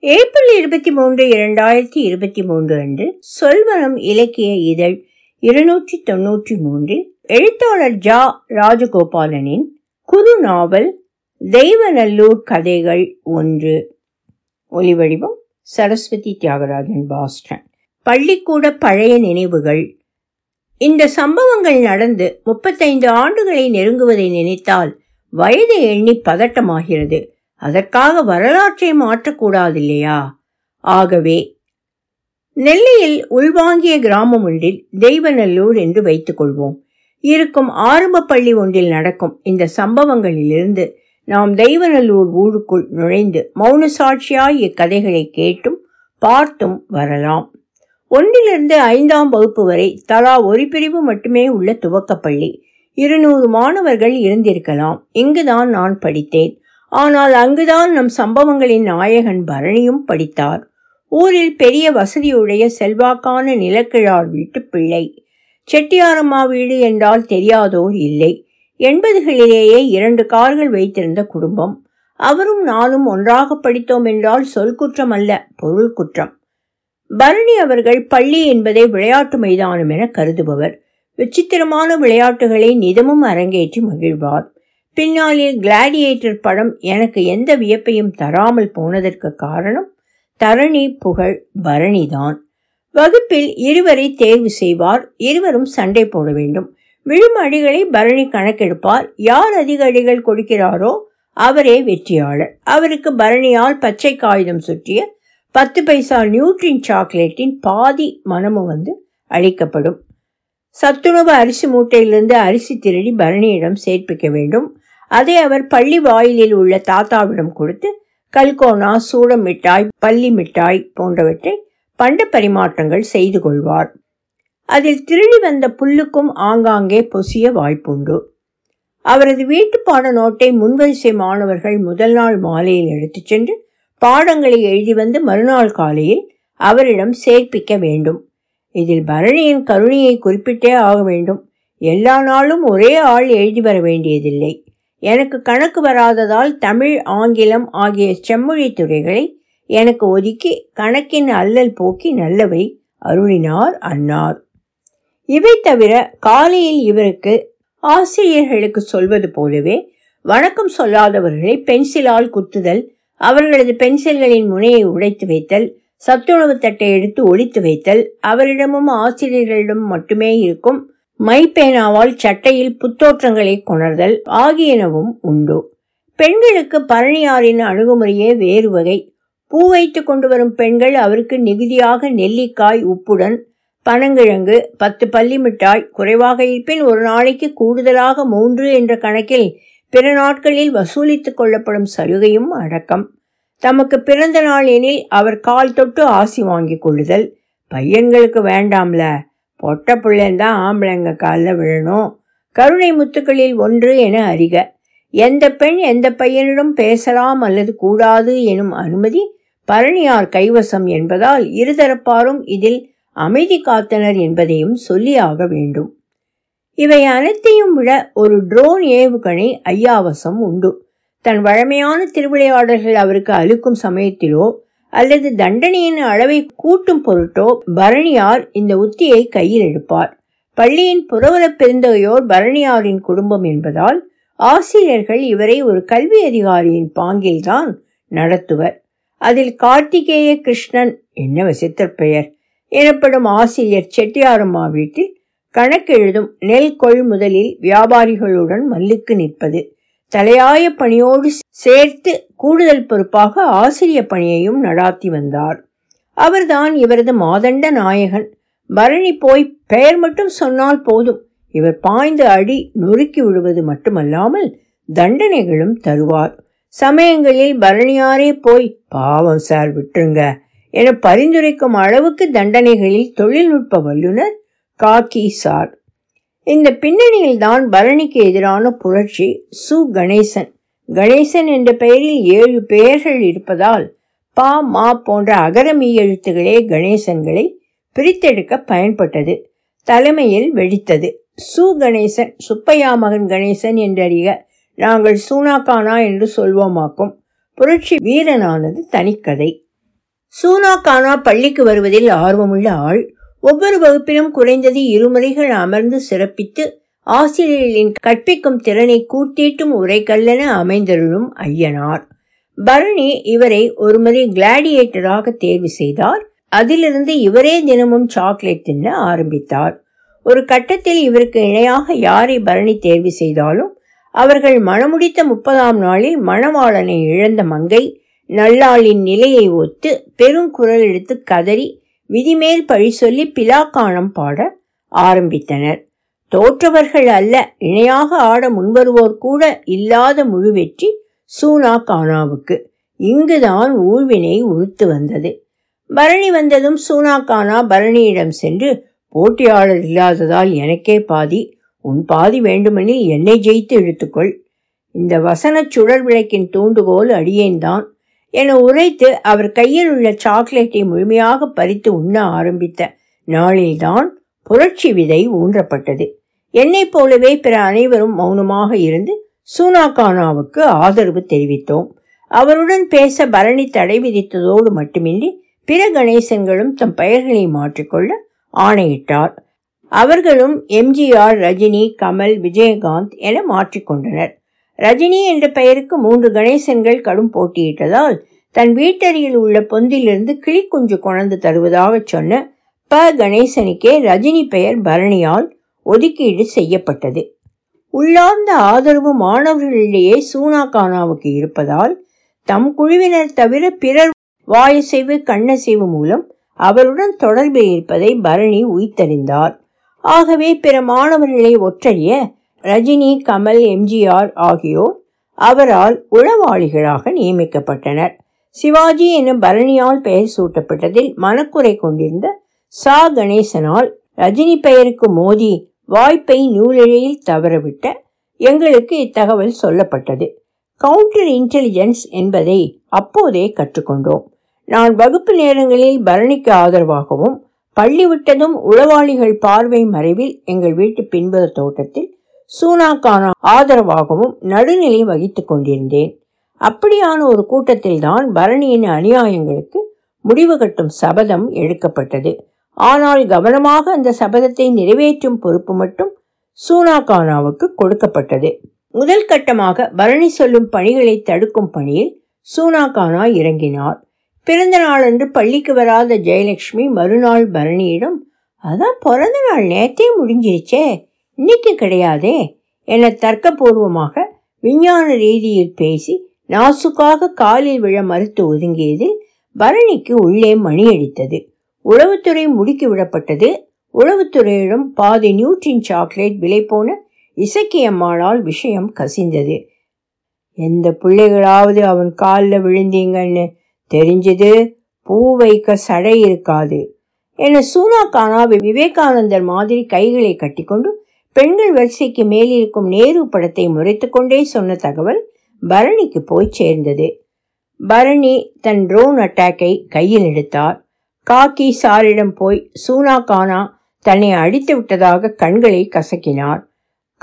April இருபத்தி மூன்று இரண்டாயிரத்தி இருபத்தி மூன்று அன்று சொல்வனம் இலக்கிய இதழ் இருநூற்றி தொன்னூற்றி மூன்றில் எழுத்தாளர் ஜா ராஜகோபாலனின் குறு நாவல் தெய்வநல்லூர் கதைகள் ஒன்று. ஒலிவடிவம் சரஸ்வதி தியாகராஜன் பாஸ்டன். பள்ளிக்கூட பழைய நினைவுகள். இந்த சம்பவங்கள் நடந்து முப்பத்தைந்து ஆண்டுகளை நெருங்குவதை நினைத்தால் வயதை எண்ணி பதட்டமாகிறது. அதற்காக வரலாற்றை மாற்றக்கூடாது இல்லையா ஆகவே நெல்லையில் உள்வாங்கிய கிராமம் ஒன்றில் தெய்வநல்லூர் என்று வைத்துக் கொள்வோம் இருக்கும் ஆரம்ப பள்ளி ஒன்றில் நடக்கும் இந்த சம்பவங்களிலிருந்து நாம் தெய்வநல்லூர் ஊருக்குள் நுழைந்து மௌன சாட்சியாய் இக்கதைகளை கேட்டும் பார்த்தும் வரலாம். ஒன்றிலிருந்து ஐந்தாம் வகுப்பு வரை தலா ஒரு பிரிவு மட்டுமே உள்ள துவக்கப்பள்ளி. இருநூறு மாணவர்கள் இருந்திருக்கலாம். இங்குதான் நான் படித்தேன். ஆனால் அங்குதான் நம் சம்பவங்களின் நாயகன் பரணியும் படித்தார். ஊரில் பெரிய வசதியுடைய செல்வாக்கான நிலக்கிழார் வீட்டு பிள்ளை. செட்டியாரம்மா வீடு என்றால் தெரியாதோர் இல்லை. எண்பதுகளிலேயே இரண்டு கார்கள் வைத்திருந்த குடும்பம். அவரும் நானும் ஒன்றாக படித்தோம் என்றால் சொல் குற்றம் அல்ல பொருள் குற்றம். பரணி அவர்கள் பள்ளி என்பதை விளையாட்டு மைதானம் என கருதுபவர். விசித்திரமான விளையாட்டுகளை நிதமும் அரங்கேற்றி மகிழ்வார். பின்னாளில் கிளாடியேட்டர் படம் எனக்கு எந்த வியப்பையும் தராமல் போனதற்கு காரணம் தரணி புகழ் பரணிதான். வகுப்பில் இருவரை தேர்வு செய்வார். இருவரும் சண்டை போட வேண்டும். விழும் அடிகளை பரணி கணக்கெடுப்பார். யார் அதிக அடிகள் கொடுக்கிறாரோ அவரே வெற்றியாளர். அவருக்கு பரணியால் பச்சை காகிதம் சுற்றிய பத்து பைசா நியூட்ரின் சாக்லேட்டின் பாதி மனமும் வந்து அளிக்கப்படும். சத்துணவு அரிசி மூட்டையிலிருந்து அரிசி திருடி பரணியிடம் சேர்ப்பிக்க வேண்டும். அதை அவர் பள்ளி வாயிலில் உள்ள தாத்தாவிடம் கொடுத்து கல்கோனா சூடம் மிட்டாய் பள்ளி மிட்டாய் போன்றவற்றை பண்ட பரிமாற்றங்கள் செய்து கொள்வார். அதில் திருடி வந்த புல்லுக்கும் ஆங்காங்கே பொசிய வாய்ப்புண்டு. அவரது வீட்டு பாட நோட்டை முன்வரிசை மாணவர்கள் முதல் நாள் மாலையில் எடுத்துச் சென்று பாடங்களை எழுதி வந்து மறுநாள் காலையில் அவரிடம் சேர்ப்பிக்க வேண்டும். இதில் பரணியின் கருணையை குறிப்பிட்டே ஆக வேண்டும். எல்லா நாளும் ஒரே ஆள் எழுதி வர வேண்டியதில்லை. எனக்கு கணக்கு வராததால் தமிழ் ஆங்கிலம் ஆகிய செம்மொழி துறைகளை எனக்கு ஒதுக்கி கணக்கின் அல்லல் போக்கி நல்லவை அருளினார் அன்னார். இவை தவிர காலையில் இவருக்கு ஆசிரியர்களுக்கு சொல்வது போலவே வணக்கம் சொல்லாதவர்களை பென்சிலால் குத்துதல் அவர்களது பென்சில்களின் முனையை உடைத்து வைத்தல் சத்துணவு தட்டை எடுத்து ஒழித்து வைத்தல் அவரிடமும் ஆசிரியர்களிடம் மட்டுமே இருக்கும் மை பேனாவால் சட்டையில் புத்தோற்றங்களை கொணர்தல் ஆகியனவும் உண்டு. பெண்களுக்கு பரணியாரின் அணுகுமுறையே வேறு வகை. பூ வைத்து கொண்டு வரும் பெண்கள் அவருக்கு நிகுதியாக நெல்லிக்காய் உப்புடன் பனங்கிழங்கு பத்து பள்ளி மிட்டாய் குறைவாக இருப்பின் ஒரு நாளைக்கு கூடுதலாக மூன்று என்ற கணக்கில் பிற நாட்களில் வசூலித்துக் கொள்ளப்படும் சலுகையும் அடக்கம். தமக்கு பிறந்த நாள் எனில் அவர் கால் தொட்டு ஆசி வாங்கி கொள்ளுதல். பையன்களுக்கு வேண்டாம்ல. பொட்ட பிள்ளைந்தான் ஆம்பளைங்க காலில் விழணும். கருணை முத்துக்களில் ஒன்று என அறிக. எந்த பெண் எந்த பையனிடம் பேசலாம் அல்லது கூடாது எனும் அனுமதி பரணியார் கைவசம் என்பதால் இருதரப்பாரும் இதில் அமைதி காத்தனர் என்பதையும் சொல்லியாக வேண்டும். இவை அனைத்தையும் விட ஒரு ட்ரோன் ஏவுகணை ஐயாவசம் உண்டு. தன் வழமையான திருவிளையாடல்கள் அவருக்கு அழுக்கும் சமயத்திலோ அல்லது தண்டனையின் அளவை கூட்டும் பொருட்டோ பரணியார் இந்த உத்தியை கையில் எடுப்பார். பள்ளியின் புரவல பெருந்தகையோர் பரணியாரின் குடும்பம் என்பதால் ஆசிரியர்கள் இவரை ஒரு கல்வி அதிகாரியின் பாங்கில்தான் நடத்துவர். அதில் கார்த்திகேய கிருஷ்ணன் என்ன விசித்திர பெயர்? எனப்படும் ஆசிரியர் செட்டியாரம்மா வீட்டில் கணக்கெழுதும் நெல் கொள்முதலில் வியாபாரிகளுடன் மல்லுக்கு நிற்பது. தலையாய பணியோடு சேர்த்து கூடுதல் பொறுப்பாக ஆசிரிய பணியையும் நடாத்தி வந்தார். அவர்தான் இவரது மாதண்ட நாயகன். பரணி போய் பெயர் மட்டும் சொன்னால் போதும். இவர் பாய்ந்து அடி நொறுக்கி விடுவது மட்டுமல்லாமல் தண்டனைகளும் தருவார். சமயங்களில் பரணியாரே போய் பாவம் சார் விட்டுருங்க. என பரிந்துரைக்கும் அளவுக்கு தண்டனைகளில் தொழில்நுட்ப வல்லுநர் காக்கி சார். இந்த பின்னணியில் தான் பரணிக்கு எதிரான புரட்சி சு. கணேசன். கணேசன் என்ற பெயரில் ஏழு பெயர்கள் இருப்பதால் பா மா போன்ற அகரமீ எழுத்துகளே கணேசன்களை பிரித்தெடுக்க பயன்பட்டது. தலைமையில் வெடித்தது. சு. கணேசன் சுப்பையா மகன் கணேசன் என்றறிக நாங்கள் சூனாக்கானா என்று சொல்வோமாக்கும். புரட்சி வீரனானது தனிக்கதை. சூனா கானா பள்ளிக்கு வருவதில் ஆர்வமுள்ள ஆள் ஒவ்வொரு வகுப்பிலும் குறைந்தது இருமுறைகள் அமர்ந்து சிறப்பித்து ஆசிரியர்களின் கற்பிக்கும் திறனை கூட்டிட்டும் உரைக்கல்லென அமைந்தருளும் ஐயனார். பரணி இவரை ஒருமுறை கிளாடியேட்டராக தேர்வு செய்தார். அதிலிருந்து இவரே தினமும் சாக்லேட் தின்ன ஆரம்பித்தார். ஒரு கட்டத்தில் இவருக்கு இணையாக யாரை பரணி தேர்வு செய்தாலும் அவர்கள் மணமுடித்த முப்பதாம் நாளில் மணவாளனை இழந்த மங்கை நல்லாளின் நிலையை ஒத்து பெருங்குரல் எடுத்து கதறி விதிமேல் பழி சொல்லி பிலாக்கானம் பாட ஆரம்பித்தனர். தோற்றவர்கள் அல்ல இணையாக ஆட முன்வருவோர் கூட இல்லாத முழு வெற்றி சூனா கானாவுக்கு. இங்குதான் ஊழ்வினை உறுத்து வந்தது. பரணி வந்ததும் சூனா கானா பரணியிடம் சென்று போட்டியாளர் இல்லாததால் எனக்கே பாதி உன் பாதி வேண்டுமெனில் என்னை ஜெயித்து இழுத்துக்கொள். இந்த வசனச் சுடர் விளக்கின் தூண்டுகோல் அடியேன்தான் என உரைத்து அவர் கையில் உள்ள சாக்லேட்டை முழுமையாக பறித்து உண்ண ஆரம்பித்த நாளில்தான் புரட்சி விதை ஊன்றப்பட்டது. என்னைப் போலவே பிற அனைவரும் மௌனமாக இருந்து சூனாகானாவுக்கு ஆதரவு தெரிவித்தோம். அவருடன் பேச பரணி தடை விதித்ததோடு மட்டுமின்றி பிற கணேசன்களும் தம் பெயர்களை மாற்றிக்கொள்ள ஆணையிட்டார். அவர்களும் எம்ஜிஆர் ரஜினி கமல் விஜயகாந்த் என மாற்றிக்கொண்டனர் ரஜினி என்ற பெயருக்கு மூன்று கணேசன்கள் கடும் போட்டியிட்டதால் தன் வீட்டருகில் உள்ள பொந்திலிருந்து கிளிக்குஞ்சு கொணர்ந்து தருவதாக சொன்ன ப. கணேசனுக்கே ரஜினி பெயர் பரணியால் ஒதுக்கீடு செய்யப்பட்டது. உள்ளார்ந்த ஆதரவு மாணவர்களிடையே சூனா கானாவுக்கு இருப்பதால் தம் குழுவினர் தவிர பிறர் வாயசைவு கண்ணசைவு மூலம் அவருடன் தொடர்பில் இருப்பதை பரணி உய்த்தறிந்தார். ஆகவே பிற மாணவர்களை ஒற்றறிய ரஜினி கமல் எம்ஜிஆர் ஆகியோர் அவரால் உளவாளிகளாக நியமிக்கப்பட்டனர். சிவாஜி எனும் பரணியால் பெயர் சூட்டப்பட்டதில் மனக்குறை கொண்டிருந்த சா. கணேசனால் ரஜினி பெயருக்கு மோதி வாய்ப்பை நூலிழையில் தவறவிட்ட எங்களுக்கு இத்தகவல் சொல்லப்பட்டது. கவுண்டர் இன்டெலிஜென்ஸ் என்பதை அப்போதே கற்றுக்கொண்டோம். நான் வகுப்பு நேரங்களில் பரணிக்கு ஆதரவாகவும் பள்ளி விட்டதும் உளவாளிகள் பார்வை மறைவில் எங்கள் வீட்டு பின்புற தோட்டத்தில் சூனாக்கான ஆதரவாகவும் நடுநிலை வகித்துக் கொண்டிருந்தேன். அப்படியான ஒரு கூட்டத்தில் தான் பரணியின் அநியாயங்களுக்கு முடிவு கட்டும் சபதம் எடுக்கப்பட்டது. ஆனால் கவனமாக அந்த சபதத்தை நிறைவேற்றும் பொறுப்பு மட்டும் சூனாகானாவுக்கு கொடுக்கப்பட்டது. முதல் கட்டமாக பரணி சொல்லும் பணிகளை தடுக்கும் பணியில் சூனாகானா இறங்கினார். பிறந்த நாளன்று பள்ளிக்கு வராத ஜெயலட்சுமி மறுநாள் பரணியிடம் அதான் பிறந்த நாள் நேத்தே முடிஞ்சிருச்சே இன்னைக்கு கிடையாதே என தர்க்கபூர்வமாக விஞ்ஞான ரீதியில் பேசி நாசுக்காக காலில் விழ மறுத்து ஒதுங்கியதில் பரணிக்கு உள்ளே மணியடித்தது. உளவுத்துறை முடுக்கி விடப்பட்டது. உளவுத்துறையிடம் பாதி நியூட்ரின் சாக்லேட் விலை போன இசக்கியம்மாளால் விஷயம் கசிந்தது. எந்த பிள்ளைகளாவது அவன் காலில் விழுந்தீங்கன்னு தெரிஞ்சது. பூ வைக்க சடை இருக்காது. என சூனா கானா விவேகானந்தர் மாதிரி கைகளை கட்டிக்கொண்டு பெண்கள் வரிசைக்கு மேலிருக்கும் நேரு படத்தை முறைத்து கொண்டே சொன்ன தகவல் பரணிக்கு போய் சேர்ந்தது. பரணி தன் ட்ரோன் அட்டாக்கை கையில் எடுத்தார். காக்கி சாரிடம் போய் சூனா கானா தன்னை அடித்து விட்டதாக கண்களை கசக்கினார்.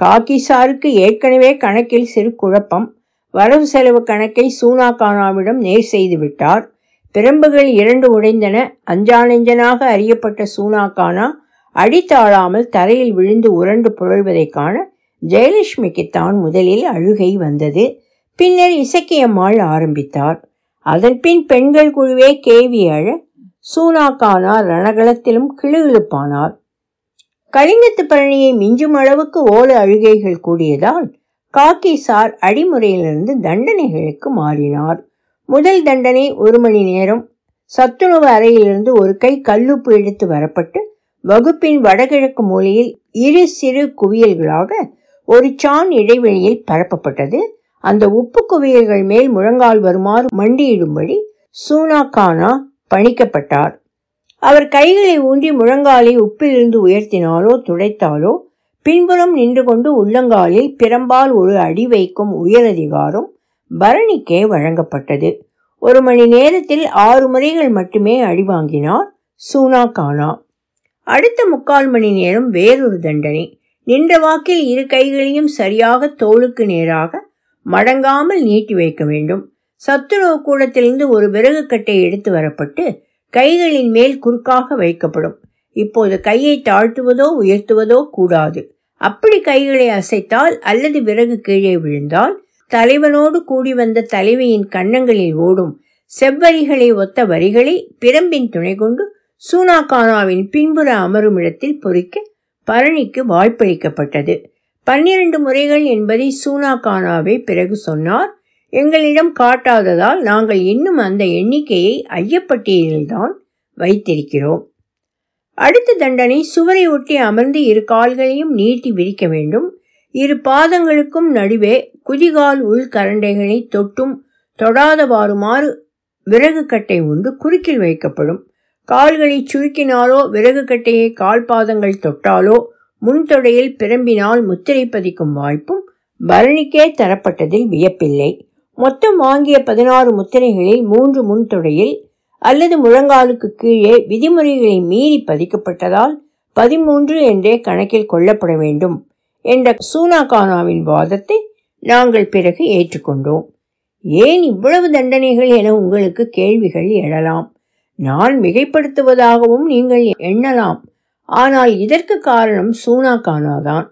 காக்கி சாருக்கு ஏற்கனவே கணக்கில் சிறு குழப்பம். வரவு செலவு கணக்கை சூனா கானாவிடம் நேர் செய்து விட்டார். பிரம்புகள் இரண்டு உடைந்தன. அஞ்சானெஞ்சனாக அறியப்பட்ட சூனா கானா அடித்தாழாமல் தரையில் விழுந்து உரண்டு புரள்வதை காண ஜெயலட்சுமிக்குத்தான் முதலில் அழுகை வந்தது. பின்னர் இசக்கியம்மாள் ஆரம்பித்தார். அதன்பின் பெண்கள் குழுவே கேவி அழ சூனாக்கானார் ரணகளத்திலும் கிளுகிழுப்பானார் கலிங்கத்து பழனியை மிஞ்சும் அளவுக்கு ஓல அழுகைகள் கூடியதால் காக்கி சார் அடிமுறையிலிருந்து தண்டனைகளுக்கு மாறினார். முதல் தண்டனை ஒரு மணி நேரம். சத்துணவு அறையிலிருந்து ஒரு கை கல்லுப்பு எடுத்து வரப்பட்டு வகுப்பின் வடகிழக்கு மூலையில் இரு சிறு குவியல்களாக ஒரு சான் இடைவெளியில் பரப்பப்பட்டது. அந்த உப்பு குவியல்கள் மேல் முழங்கால் வருமாறு மண்டியிடும்படி சூனா கானா பணிக்கப்பட்டார். அவர் கைகளை ஊன்றி முழங்காலை உப்பிலிருந்து உயர்த்தினாலோ துடைத்தாலோ பின்புறம் நின்று கொண்டு உள்ளங்காலில் பிறம்பால் ஒரு அடி வைக்கும் உயரதிகாரம் பரணிக்கே வழங்கப்பட்டது. ஒரு மணி நேரத்தில் ஆறு முறைகள் மட்டுமே அடி வாங்கினார் சூனா கானா அடுத்த முக்கால் மணி நேரம் வேறொரு தண்டனை. நின்ற வாக்கில் இரு கைகளையும் சரியாக தோளுக்கு நேராக மடங்காமல் நீட்டி வைக்க வேண்டும். சத்துணவு கூடத்திலிருந்து ஒரு விறகு கட்டை எடுத்து வரப்பட்டு கைகளின் மேல் குறுக்காக வைக்கப்படும். இப்போது கையை தாழ்த்துவதோ உயர்த்துவதோ கூடாது. அப்படி கைகளை அசைத்தால் அல்லது விறகு கீழே விழுந்தால் தலைவனோடு கூடி வந்த தலைவியின் கன்னங்களில் ஓடும் செவ்வரிகளை ஒத்த வரிகளை பிரம்பின் துணை கொண்டு சூனாகானாவின் பின்புற அமரும் இடத்தில் பொறிக்க பரணிக்கு வாய்ப்பளிக்கப்பட்டது. பன்னிரண்டு முறைகள் என்பதை சூனாகானாவை பிறகு சொன்னார். எங்களிடம் காட்டாததால் நாங்கள் இன்னும் அந்த எண்ணிக்கையை ஐயப்பட்டியலில்தான் வைத்திருக்கிறோம். அடுத்த தண்டனை சுவரை ஒட்டி அமர்ந்து இரு கால்களையும் நீட்டி விரிக்க வேண்டும். இரு பாதங்களுக்கும் நடுவே குதிகால் உள் கரண்டைகளை தொட்டும் தொடாதவாறுமாறு விறகு கட்டை ஒன்று குறுக்கில் வைக்கப்படும். கால்களை சுருக்கினாலோ விறகு கட்டையை கால் பாதங்கள் தொட்டாலோ முன்தொடையில் பிரம்பினால் முத்திரை பதிக்கும் வாய்ப்பும் பரணிக்கே தரப்பட்டதில் வியப்பில்லை. மொத்தம் வாங்கிய பதினாறு முத்திரைகளில் மூன்று முன்தொடையில் அல்லது முழங்காலுக்கு கீழே விதிமுறைகளை மீறி பதிக்கப்பட்டதால் பதிமூன்று என்றே கணக்கில் கொள்ளப்பட வேண்டும் என்ற சூனாகானாவின் வாதத்தை நாங்கள் பிறகு ஏற்றுக்கொண்டோம். ஏன் இவ்வளவு தண்டனைகள் என உங்களுக்கு கேள்விகள் எழலாம். நான் மிகைப்படுத்துவதாகவும் நீங்கள் எண்ணலாம். ஆனால் இதற்கு காரணம் சூனா கானா தான்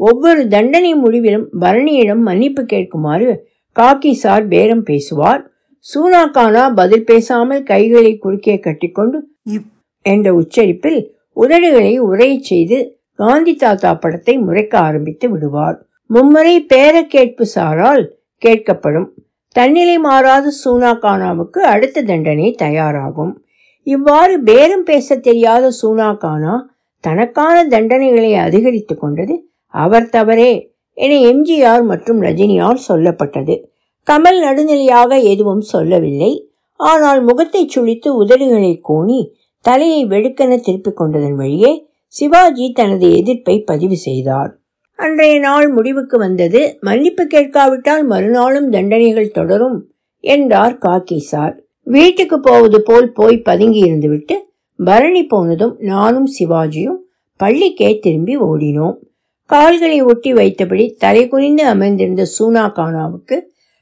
ஒவ்வொரு தண்டனை முடிவிலும் பரணியிடம் மன்னிப்பு கேட்குமாறு காக்கி சார் பேரம் பேசுவார். சூனாக்கானா பதில் பேசாமல் கைகளை குறுக்கே கட்டிக்கொண்டு இப் என்ற உச்சரிப்பில் உதடுகளை உரையச் செய்து காந்தி தாத்தா படத்தை முறைக்க ஆரம்பித்து விடுவார். மும்முறை பேர கேட்பு சாரால் கேட்கப்படும். தன்னிலை மாறாத சூனாக்கானாவுக்கு அடுத்த தண்டனை தயாராகும். இவ்வாறு பேரம் பேச தெரியாத சூனாக்கானா தனக்கான தண்டனைகளை அதிகரித்து கொண்டது அவர் தவறே. என எம்ஜிஆர் மற்றும் ரஜினியால் சொல்லப்பட்டது. கமல் நடுநிலையாக எதுவும் சொல்லவில்லை. ஆனால் முகத்தை சுழித்து உதடுகளை கூணி தலையை வெடுக்கென திருப்பிக் கொண்டதன் வழியே சிவாஜி தனது எதிர்ப்பை பதிவு செய்தார். அன்றைய நாள் முடிவுக்கு வந்தது. மன்னிப்பு கேட்காவிட்டால் மறுநாளும் தண்டனைகள் தொடரும் என்றார் காக்கி சார் வீட்டுக்கு போவது போல் போய் பதுங்கி இருந்துவிட்டு பரணி போனதும் நானும் சிவாஜியும் பள்ளிக்கே திரும்பி ஓடினோம். கால்களை ஒட்டி வைத்தபடி தலை குனிந்து அமர்ந்திருந்த சூனா கானாவுக்கு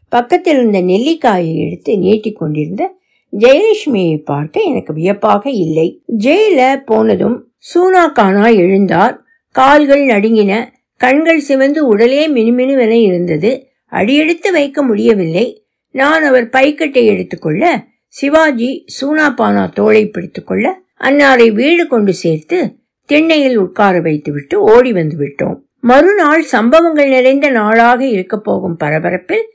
பக்கத்தில் இருந்த நெல்லிக்காயை எடுத்து நீட்டிக் கொண்டிருந்த ஜெயலட்சுமியை பார்க்க எனக்கு வியப்பாக இல்லை. ஜெயில போனதும் சூனா கானா எழுந்தார். கால்கள் நடுங்கின கண்கள் சிவந்து உடலே மினுமினுவென இருந்தது. அடியெடுத்து வைக்க முடியவில்லை. நான் அவர் பைக்கட்டை எடுத்துக்கொள்ள சிவாஜி சூனா பானா தோளை பிடித்துக்கொள்ள அன்னாரை வீடு கொண்டு சேர்த்து திண்ணையில் உட்கார வைத்துவிட்டு ஓடி வந்து விட்டோம் மறுநாள் சம்பவங்கள் நிறைந்த நாளாக இருக்க போகும் பரபரப்பில்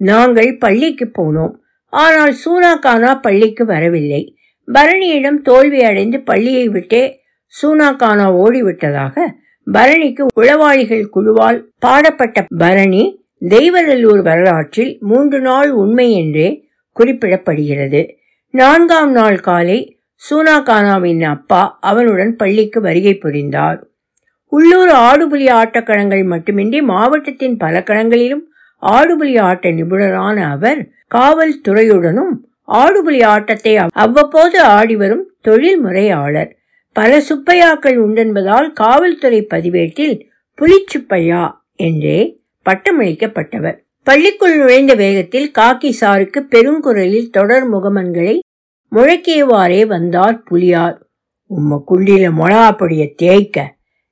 நாங்கள் பள்ளிக்கு போனோம். ஆனால் சூனாகானா பள்ளிக்கு வரவில்லை. பரணியிடம் தோல்வி அடைந்து பள்ளியை விட்டே சூனாகானா ஓடிவிட்டதாக பரணிக்கு உளவாளிகள் குழுவால் பாடப்பட்ட பரணி தெய்வநல்லூர் வரலாற்றில் மூன்று நாள் உண்மை என்றே குறிப்பிடப்படுகிறது. நான்காம் நாள் காலை சூனாகானாவின் அப்பா அவனுடன் பள்ளிக்கு வருகை புரிந்தார். உள்ளூர் ஆடுபுலி ஆட்டக்களங்கள் மட்டுமின்றி மாவட்டத்தின் பல களங்களிலும் ஆடுபுலி ஆட்ட நிபுணரான அவர் காவல்துறையுடனும் ஆடுபுலி ஆட்டத்தை அவ்வப்போது ஆடி வரும் தொழில் முறையாளர். பல சுப்பையாக்கள் உண்டென்பதால் காவல்துறை பதிவேட்டில் புலிச்சுப்பையா என்றே பட்டமளிக்கப்பட்டவர். பள்ளிக்குள் நுழைந்த வேகத்தில் காக்கி சாருக்கு பெருங்குரலில் தொடர் முகமன்களை முழக்கியவாறே வந்தார் புலியார். உம்ம குள்ளில மொழாப்படிய தேய்க்க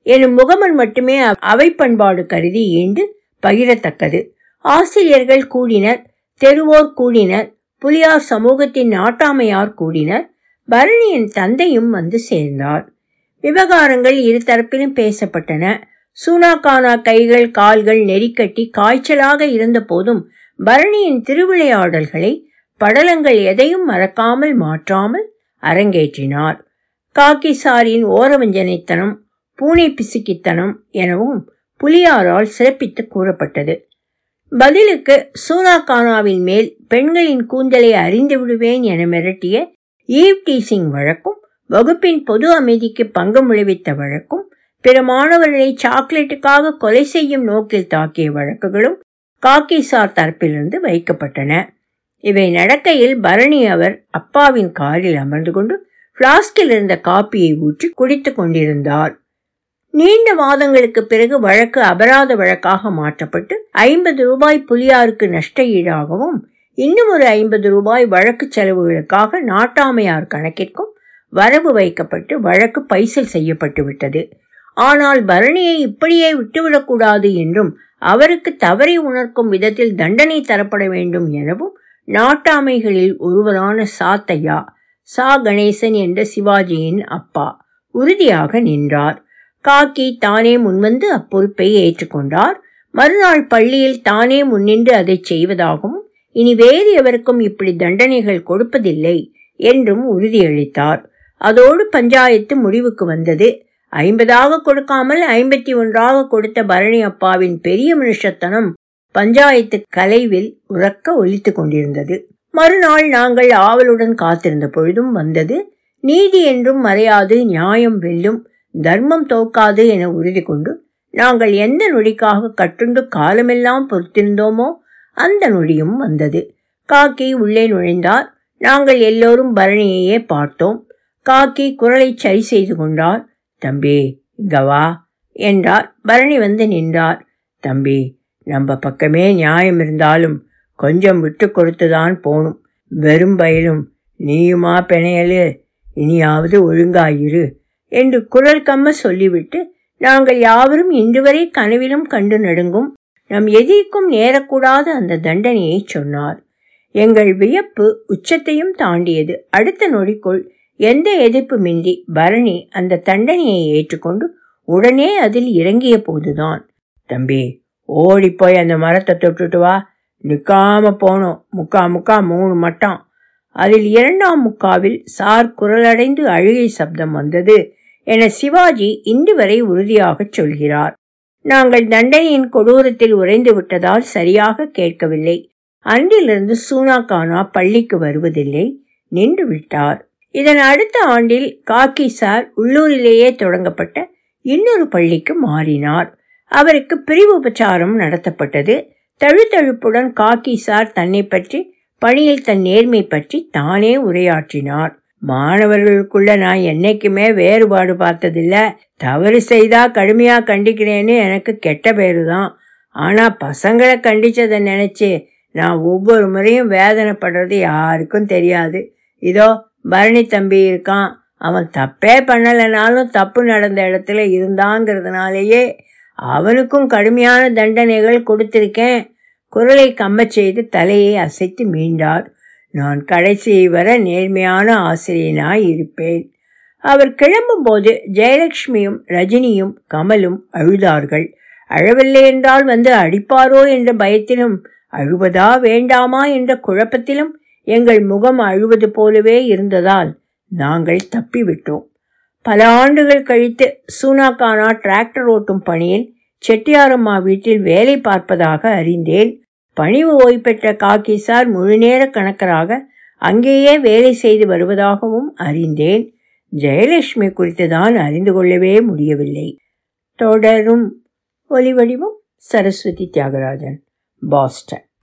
எனும் முகமன் மட்டுமே அவை பண்பாடு கருதி ஈண்டு பகிரத்தக்கது. ஆசிரியர்கள் கூடினர் தெருவோர் கூடினர் புலியார் சமூகத்தின் நாட்டாமையார் கூடினர் பரணியின் தந்தையும் வந்து சேர்ந்தார். விவகாரங்கள் இரு தரப்பிலும் பேசப்பட்டன. சூனாக்கானா கைகள் கால்கள் நெறிக்கட்டி காய்ச்சலாக இருந்த போதும் பரணியின் திருவிளையாடல்களை படலங்கள் எதையும் மறக்காமல் மாற்றாமல் அரங்கேற்றினார். காக்கி சாரின் ஓரவஞ்சனைத்தனம் பூனை பிசுக்கித்தனம் எனவும் புலியாரால் சிறப்பித்து கூறப்பட்டது. பதிலுக்கு சூனா கானாவின் மேல் பெண்களின் கூந்தலை அறிந்து விடுவேன் என மிரட்டிய ஈவ் டீசிங் வழக்கும் வகுப்பின் பொது அமைதிக்கு பங்கம் விளைவித்த வழக்கும் பிற மாணவர்களை சாக்லேட்டுக்காக கொலை செய்யும் நோக்கில் தாக்கிய வழக்குகளும் காக்கிசார் தரப்பிலிருந்து வைக்கப்பட்டன. இவை நடக்கையில் பரணி அவர் அப்பாவின் காரில் அமர்ந்து கொண்டு பிளாஸ்கில் இருந்த காப்பியை ஊற்றி குடித்துக் கொண்டிருந்தார். நீண்ட வாதங்களுக்கு பிறகு வழக்கு அபராத வழக்காக மாற்றப்பட்டு ஐம்பது ரூபாய் புலியாருக்கு நஷ்ட ஈடாகவும் இன்னும் ஒரு ஐம்பது ரூபாய் வழக்கு செலவுகளுக்காக நாட்டாமையார் கணக்கிற்கும் வரவு வைக்கப்பட்டு வழக்கு பைசல் செய்யப்பட்டு விட்டது. ஆனால் பரணியை இப்படியே விட்டுவிடக்கூடாது என்றும் அவருக்கு தவறை உணர்க்கும் விதத்தில் தண்டனை தரப்பட வேண்டும் எனவும் நாட்டாமைகளில் ஒருவரான சாத்தையா சா கணேசன் என்ற சிவாஜியின் அப்பா உறுதியாக நின்றார். காக்கி தானே முன்வந்து அப்பொறுப்பை ஏற்றுக்கொண்டார். மறுநாள் பள்ளியில் தானே முன்னின்று அதை செய்வதாகவும் இனி வேறு எவருக்கும் இப்படி தண்டனைகள் கொடுப்பதில்லை என்றும் உறுதியளித்தார். அதோடு பஞ்சாயத்து முடிவுக்கு வந்தது. ஐம்பதாக கொடுக்காமல் ஐம்பத்தி ஒன்றாக கொடுத்த பரணி அப்பாவின் பெரிய மனுஷத்தனம் பஞ்சாயத்து கலைவில் உறக்க ஒலித்துக் கொண்டிருந்தது. மறுநாள் நாங்கள் ஆவலுடன் காத்திருந்த பொழுதும் வந்தது. நீதி என்றும் மறையாது நியாயம் வெல்லும் தர்மம் தோக்காது என உறுதி கொண்டு நாங்கள் எந்த நொடிக்காக கட்டுண்டு காலமெல்லாம் பொறுத்திருந்தோமோ அந்த நொடியும் வந்தது. காக்கி உள்ளே நுழைந்தார். நாங்கள் எல்லோரும் பரணியையே பார்த்தோம். காக்கி குரலை சரி செய்து கொண்டார். தம்பி இங்க வா என்றார். பரணி வந்து நின்றார். தம்பி நம்ம பக்கமே நியாயம் இருந்தாலும் கொஞ்சம் விட்டு கொடுத்துதான் போகணும் வெறும் பயிலும் நீயுமா பிணையலு இனியாவது ஒழுங்காயிரு என்று குரல் கம்ம சொல்லிவிட்டு நாங்கள் யாவரும் இன்று வரை கனவிலும் கண்டு நடுங்கும் நம் எதிர்க்கும் நேரக்கூடாத அந்த தண்டனையை சொன்னார். எங்கள் வியப்பு உச்சத்தையும் தாண்டியது. அடுத்த நொடிக்குள் எந்த எதிர்ப்புமின்றி பரணி அந்த தண்டனையை ஏற்றுக்கொண்டு உடனே அதில் இறங்கிய போதுதான். தம்பி ஓடிப்போய் அந்த மரத்தை தொட்டுட்டு வா. நிற்காம போனோம். முக்கா முக்கா மூணு மட்டம். அதில் இரண்டாம் முக்காவில் சார் குரலடைந்து அழுகை சப்தம் வந்தது என சிவாஜி இன்று வரை உறுதியாகச் சொல்கிறார். நாங்கள் தண்டனையின் கொடூரத்தில் உறைந்து விட்டதால் சரியாக கேட்கவில்லை. அன்றிலிருந்து சூனா கானா பள்ளிக்கு வருவதில்லை. நின்று விட்டார். இதன் அடுத்த ஆண்டில் காக்கி சார் உள்ளூரிலேயே தொடங்கப்பட்ட இன்னொரு பள்ளிக்கு மாறினார். அவருக்கு பிரிவு உபச்சாரம் நடத்தப்பட்டது. தழுத்தழுப்புடன் காக்கி சார் தன்னை பற்றி பணியில் தன் நேர்மை பற்றி தானே உரையாற்றினார். மாணவர்களுக்குள்ள நான் என்னைக்குமே வேறுபாடு பார்த்ததில்ல. தவறு செய்தா கடுமையா கண்டிக்கிறேன்னு எனக்கு கெட்ட பேரு தான் ஆனா பசங்களை கண்டிச்சதை நினைச்சு நான் ஒவ்வொரு முறையும் வேதனைப்படுறது யாருக்கும் தெரியாது. இதோ பரணி தம்பி இருக்கான். அவன் தப்பே பண்ணலைனாலும் தப்பு நடந்த இடத்துல இருந்தாங்கிறதுனாலேயே அவனுக்கும் கடுமையான தண்டனைகள் கொடுத்திருக்கேன். குரலை கம்மச் செய்து தலையை அசைத்து மீண்டார் நான் கடைசி வர நேர்மையான ஆசிரியனாய் இருப்பேன். அவர் கிளம்பும்போது ஜெயலட்சுமியும் ரஜினியும் கமலும் அழுதார்கள். அழவில்லை என்றால் வந்து அடிப்பாரோ என்ற பயத்திலும் அழுவதா வேண்டாமா என்ற குழப்பத்திலும் எங்கள் முகம் அழுவது போலவே இருந்ததால் நாங்கள் தப்பிவிட்டோம். பல ஆண்டுகள் கழித்து சூனாக்கானா டிராக்டர் ஓட்டும் பணியில் செட்டியாரம்மா வீட்டில் வேலை பார்ப்பதாக அறிந்தேன். பணிவு ஓய்வு பெற்ற காக்கிசார் முழுநேர கணக்கராக அங்கேயே வேலை செய்து வருவதாகவும் அறிந்தேன். ஜெயலட்சுமி குறித்து தான் அறிந்து கொள்ளவே முடியவில்லை. தொடரும் ஒலிவடிவம் சரஸ்வதி தியாகராஜன் பாஸ்டன்.